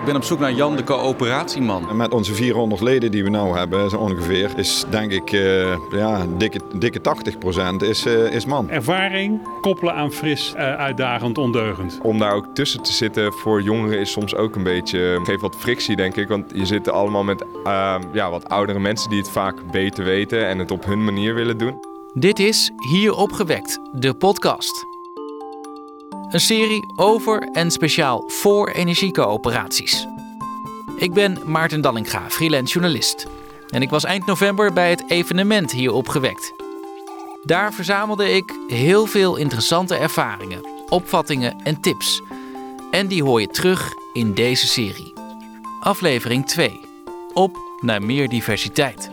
Ik ben op zoek naar Jan de coöperatieman. En met onze 400 leden die we nu hebben, zo ongeveer, is denk ik eh, ja, dikke, dikke 80% is, eh, is man. Ervaring koppelen aan fris, eh, uitdagend, ondeugend. Om daar ook tussen te zitten voor jongeren is soms ook een beetje... geeft wat frictie, denk ik. Want je zit allemaal met uh, ja, wat oudere mensen die het vaak beter weten... en het op hun manier willen doen. Dit is Hier Opgewekt, de podcast. Een serie over en speciaal voor energiecoöperaties. Ik ben Maarten Dallinga, freelance journalist. En ik was eind november bij het evenement Hier Opgewekt. Daar verzamelde ik heel veel interessante ervaringen, opvattingen en tips. En die hoor je terug in deze serie. Aflevering 2. Op naar meer diversiteit.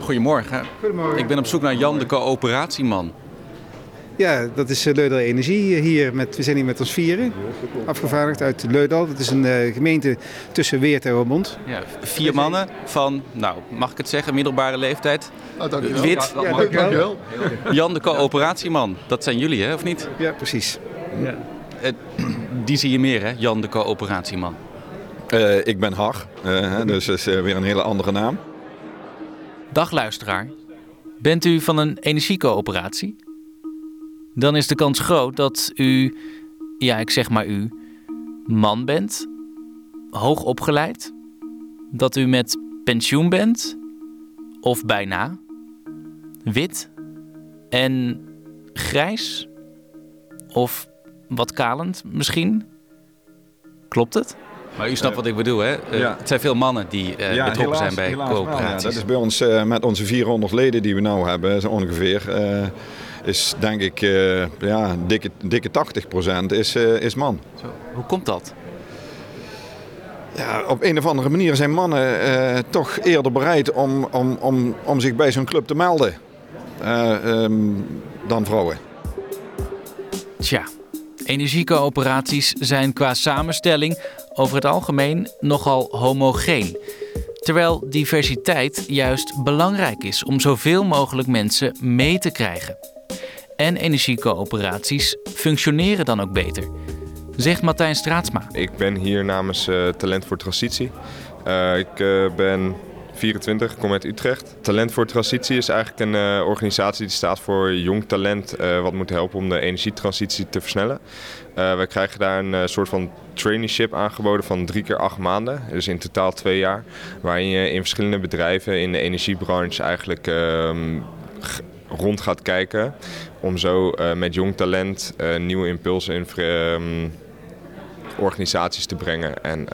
Goedemorgen. Goedemorgen. Ik ben op zoek naar Jan de coöperatieman. Ja, dat is Leudal Energie hier. Met, we zijn hier met ons vieren. Afgevaardigd uit Leudal. Dat is een uh, gemeente tussen Weert en Roermond. Ja, vier mannen van, nou, mag ik het zeggen, middelbare leeftijd. Oh, dankjewel. Wit. Ja, dankjewel. Jan de coöperatieman. Dat zijn jullie, hè, of niet? Ja, precies. Ja. Uh, die zie je meer, hè? Jan de coöperatieman. Uh, ik ben Har, dus dat is weer een hele andere naam. Dag luisteraar. Bent u van een energiecoöperatie? Dan is de kans groot dat u, ja ik zeg maar u, man bent, hoog opgeleid, dat u met pensioen bent, of bijna, wit en grijs, of wat kalend misschien. Klopt het? Maar u snapt wat ik bedoel, hè? Uh, ja. Het zijn veel mannen die uh, ja, betrokken helaas, zijn bij coöperaties. Ja, dat is bij ons met onze 400 leden die we nu hebben, zo ongeveer. Is denk ik, ja, dikke, dikke 80% is, is man. Zo. Hoe komt dat? Ja, op een of andere manier zijn mannen toch eerder bereid om, om, om, om zich bij zo'n club te melden um, dan vrouwen. Tja, energiecoöperaties zijn qua samenstelling over het algemeen nogal homogeen. Terwijl diversiteit juist belangrijk is om zoveel mogelijk mensen mee te krijgen. En energiecoöperaties functioneren dan ook beter, zegt Martijn Straatsma. Ik ben hier namens uh, Talent voor Transitie. Uh, ik uh, ben 24, ik kom uit Utrecht. Talent voor Transitie is eigenlijk een organisatie die staat voor jong talent wat moet helpen om de energietransitie te versnellen. Uh, wij krijgen daar een soort van traineeship aangeboden van drie keer acht maanden, dus in totaal twee jaar, waarin je in verschillende bedrijven in de energiebranche eigenlijk um, rond gaat kijken om zo uh, met jong talent nieuwe impulsen in um, organisaties te brengen en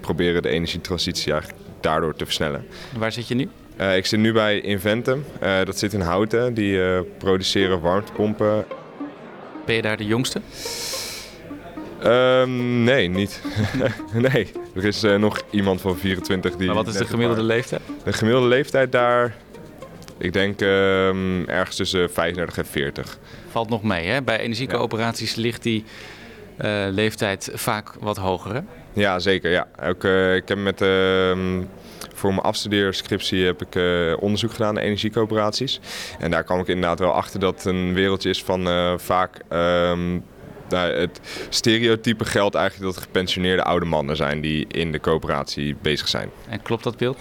proberen de energietransitie eigenlijk daardoor te versnellen. Waar zit je nu? Uh, ik zit nu bij Inventum. Uh, dat zit in Houten. Die uh, produceren warmtepompen. Ben je daar de jongste? Um, nee, niet. nee, er is nog iemand van 24 die... Maar wat is de gemiddelde leeftijd? De gemiddelde leeftijd daar... Ik denk um, ergens tussen 35 en 40. Valt nog mee, hè? Bij energiecoöperaties ligt die leeftijd vaak wat hoger, hè? Ja, zeker. Ja. Ook, uh, ik heb met, uh, voor mijn afstudeerscriptie heb ik uh, onderzoek gedaan naar energiecoöperaties. En daar kwam ik inderdaad wel achter dat het een wereldje is van vaak... Um, nou, het stereotype geldt eigenlijk dat gepensioneerde oude mannen zijn die in de coöperatie bezig zijn. En klopt dat beeld?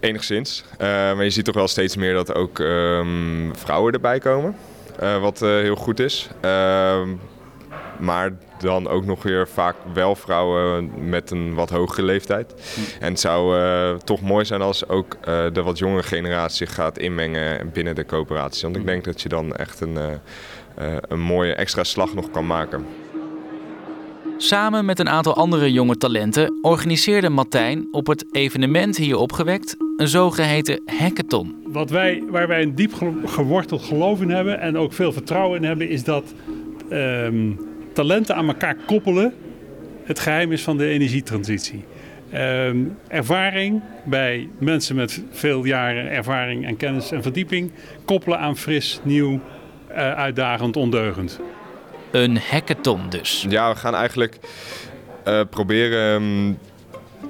Enigszins. maar je ziet toch wel steeds meer dat ook um, vrouwen erbij komen. wat heel goed is. Ehm, maar dan ook nog weer vaak wel vrouwen met een wat hogere leeftijd. En het zou uh, toch mooi zijn als ook uh, de wat jongere generatie zich gaat inmengen binnen de coöperatie. Want ik denk dat je dan echt een, uh, een mooie extra slag nog kan maken. Samen met een aantal andere jonge talenten organiseerde Martijn op het evenement hier opgewekt een zogeheten hackathon. Wat wij, waar wij een diep geworteld geloof in hebben en ook veel vertrouwen in hebben, is dat um, talenten aan elkaar koppelen het geheim is van de energietransitie. Um, ervaring bij mensen met veel jaren ervaring en kennis en verdieping koppelen aan fris, nieuw, uh, uitdagend, ondeugend. Een hackathon dus. Ja, we gaan eigenlijk uh, proberen um,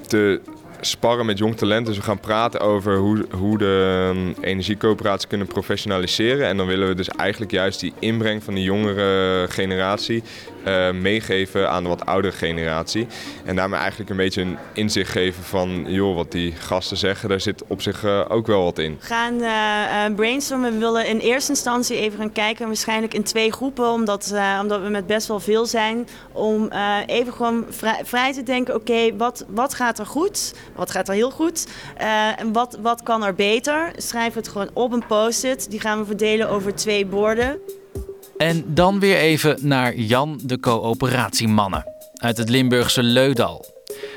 te sparren met jong talent. Dus we gaan praten over hoe, hoe de um, energiecoöperaties kunnen professionaliseren. En dan willen we dus eigenlijk juist die inbreng van die jongere generatie eh, meegeven aan de wat oudere generatie. En daarmee eigenlijk een beetje een inzicht geven van, joh, wat die gasten zeggen, daar zit op zich uh, ook wel wat in. We gaan uh, brainstormen. We willen in eerste instantie even gaan kijken, waarschijnlijk in twee groepen, omdat, omdat we met best wel veel zijn. Om even gewoon vrij, vrij te denken, oké, wat, wat gaat er goed? Wat gaat er heel goed? en wat, wat kan er beter? Schrijf het gewoon op een post-it. Die gaan we verdelen over twee borden. En dan weer even naar Jan de coöperatiemannen uit het Limburgse Leudal.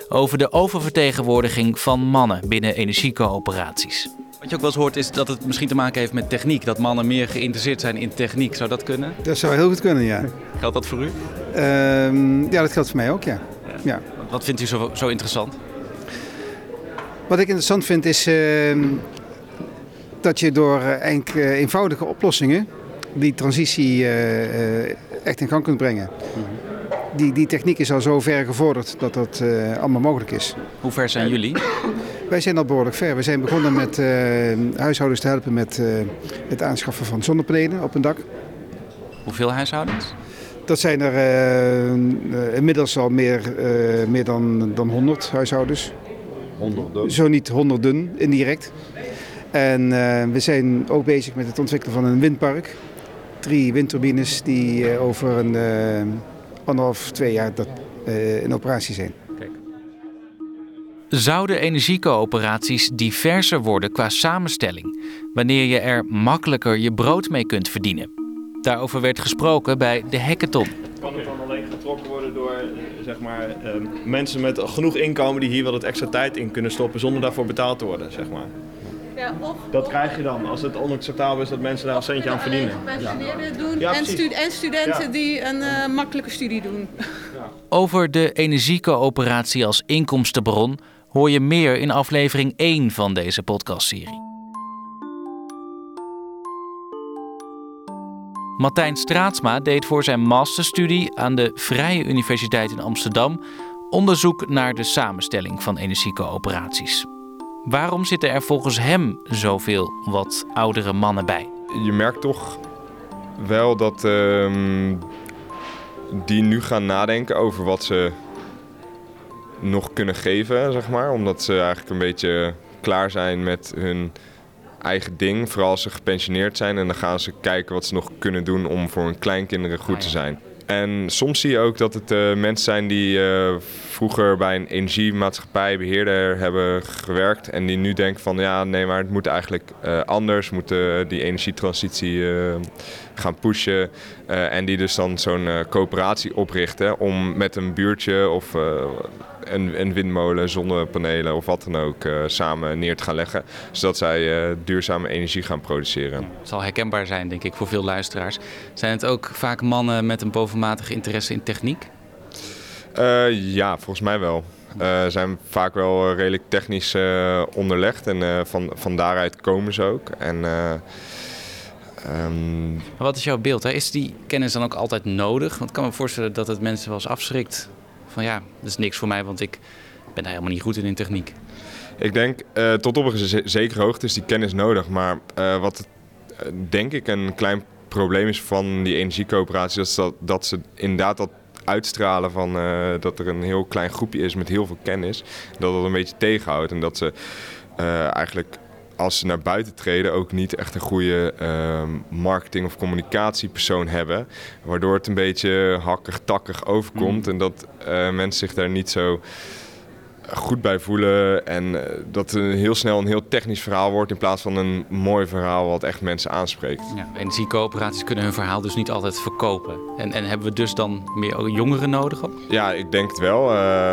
Over de oververtegenwoordiging van mannen binnen energiecoöperaties. Wat je ook wel eens hoort is dat het misschien te maken heeft met techniek. Dat mannen meer geïnteresseerd zijn in techniek. Zou dat kunnen? Dat zou heel goed kunnen, ja. Geldt dat voor u? Uh, ja, dat geldt voor mij ook, ja. ja. ja. Wat vindt u zo, zo interessant? Wat ik interessant vind is uh, dat je door uh, eenvoudige oplossingen die transitie uh, echt in gang kunt brengen. Die, die techniek is al zo ver gevorderd dat dat uh, allemaal mogelijk is. Hoe ver zijn jullie? Wij zijn al behoorlijk ver. We zijn begonnen met huishoudens te helpen met het aanschaffen van zonnepanelen op een dak. Hoeveel huishoudens? Dat zijn er inmiddels al meer, meer dan, dan 100 huishoudens. Honderden? Zo niet honderden indirect. En we zijn ook bezig met het ontwikkelen van een windpark drie windturbines die uh, over een uh, anderhalf, twee jaar dat, uh, in operatie zijn. Kijk. Zouden energiecoöperaties diverser worden qua samenstelling, wanneer je er makkelijker je brood mee kunt verdienen? Daarover werd gesproken bij de hackathon. Kan het dan alleen getrokken worden door zeg maar, ehm, mensen met genoeg inkomen die hier wel het extra tijd in kunnen stoppen zonder daarvoor betaald te worden? Zeg maar? Ja, of, dat krijg je dan als het onacceptabel is dat mensen daar een centje aan verdienen. Gepensioneerden doen ja, en, stu en, studenten die een uh, makkelijke studie doen. Over de energiecoöperatie als inkomstenbron hoor je meer in aflevering 1 van deze podcastserie. Martijn Straatsma deed voor zijn masterstudie aan de Vrije Universiteit in Amsterdam onderzoek naar de samenstelling van energiecoöperaties. Waarom zitten er volgens hem zoveel wat oudere mannen bij? Je merkt toch wel dat uh, die nu gaan nadenken over wat ze nog kunnen geven, zeg maar. Omdat ze eigenlijk een beetje klaar zijn met hun eigen ding. Vooral als ze gepensioneerd zijn. En dan gaan ze kijken wat ze nog kunnen doen om voor hun kleinkinderen goed te zijn. En soms zie je ook dat het uh, mensen zijn die uh, vroeger bij een energiemaatschappij, beheerder hebben gewerkt. En die nu denken van ja, nee, maar het moet eigenlijk uh, anders. We moeten die energietransitie gaan pushen. en die dus dan zo'n coöperatie oprichten om met een buurtje of een, een, windmolen, zonnepanelen of wat dan ook samen neer te gaan leggen. Zodat zij duurzame energie gaan produceren. Het zal herkenbaar zijn, denk ik, voor veel luisteraars. Zijn het ook vaak mannen met een interesse in techniek? Uh, ja, volgens mij wel. Uh, zijn vaak wel redelijk technisch onderlegd en van, van daaruit komen ze ook. En, um... Wat is jouw beeld? Hè? Is die kennis dan ook altijd nodig? Want ik kan me voorstellen dat het mensen wel eens afschrikt. Van ja, dat is niks voor mij, want ik ben daar helemaal niet goed in in techniek. Ik denk tot op een zekere hoogte is die kennis nodig. Maar wat denk ik een klein probleem is van die energiecoöperatie, dat, dat ze inderdaad dat uitstralen van uh, dat er een heel klein groepje is met heel veel kennis. Dat dat een beetje tegenhoudt en dat ze uh, eigenlijk als ze naar buiten treden ook niet echt een goede uh, marketing- of communicatiepersoon hebben. Waardoor het een beetje hakkig-takkig overkomt mm. en dat mensen zich daar niet zo goed bij voelen. En eh, dat het heel snel een heel technisch verhaal wordt in plaats van een mooi verhaal wat echt mensen aanspreekt. Ja, energiecoöperaties kunnen hun verhaal dus niet altijd verkopen. En, en hebben we dus dan meer jongeren nodig? Op? Ja, ik denk het wel. Uh,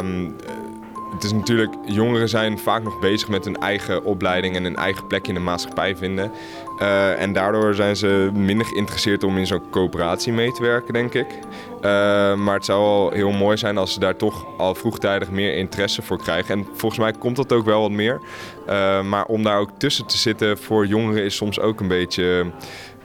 het is natuurlijk, jongeren zijn vaak nog bezig met hun eigen opleiding en hun eigen plek in de maatschappij vinden. Uh, en daardoor zijn ze minder geïnteresseerd om in zo'n coöperatie mee te werken, denk ik. Uh, maar het zou wel heel mooi zijn als ze daar toch al vroegtijdig meer interesse voor krijgen. En volgens mij komt dat ook wel wat meer. Uh, maar om daar ook tussen te zitten voor jongeren is soms ook een beetje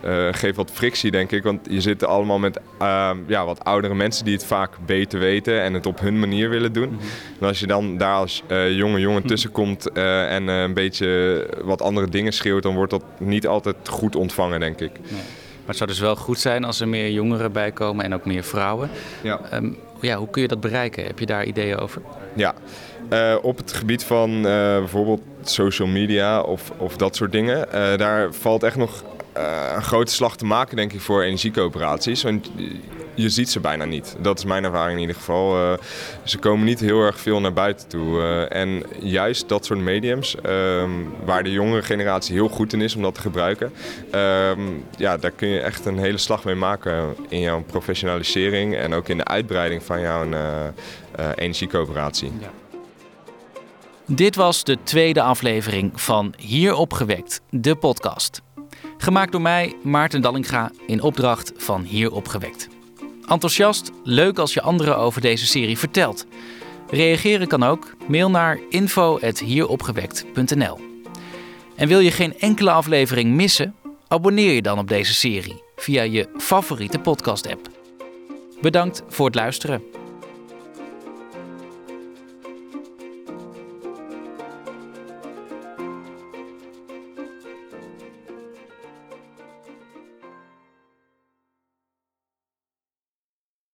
uh, geeft wat frictie, denk ik. Want je zit allemaal met uh, ja, wat oudere mensen die het vaak beter weten en het op hun manier willen doen. Mm -hmm. En als je dan daar als uh, jonge jongen mhm. tussen komt uh, en een beetje wat andere dingen schreeuwt, dan wordt dat niet altijd goed ontvangen, denk ik. Nee. het zou dus wel goed zijn als er meer jongeren bij komen en ook meer vrouwen. Ja. Ehm, ja, hoe kun je dat bereiken? Heb je daar ideeën over? Ja, uh, op het gebied van uh, bijvoorbeeld social media of, of dat soort dingen, uh, daar valt echt nog een grote slag te maken, denk ik, voor energiecoöperaties. Want je ziet ze bijna niet. Dat is mijn ervaring in ieder geval. ze komen niet heel erg veel naar buiten toe. en juist dat soort mediums, um, waar de jongere generatie heel goed in is om dat te gebruiken, um, ja, daar kun je echt een hele slag mee maken in jouw professionalisering en ook in de uitbreiding van jouw energiecoöperatie. Ja. Dit was de tweede aflevering van Hier opgewekt, de podcast. Gemaakt door mij, Maarten Dallinga, in opdracht van Hier opgewekt. Enthousiast, leuk als je anderen over deze serie vertelt. Reageren kan ook. Mail naar info.hieropgewekt.nl En wil je geen enkele aflevering missen? Abonneer je dan op deze serie via je favoriete podcast-app. Bedankt voor het luisteren.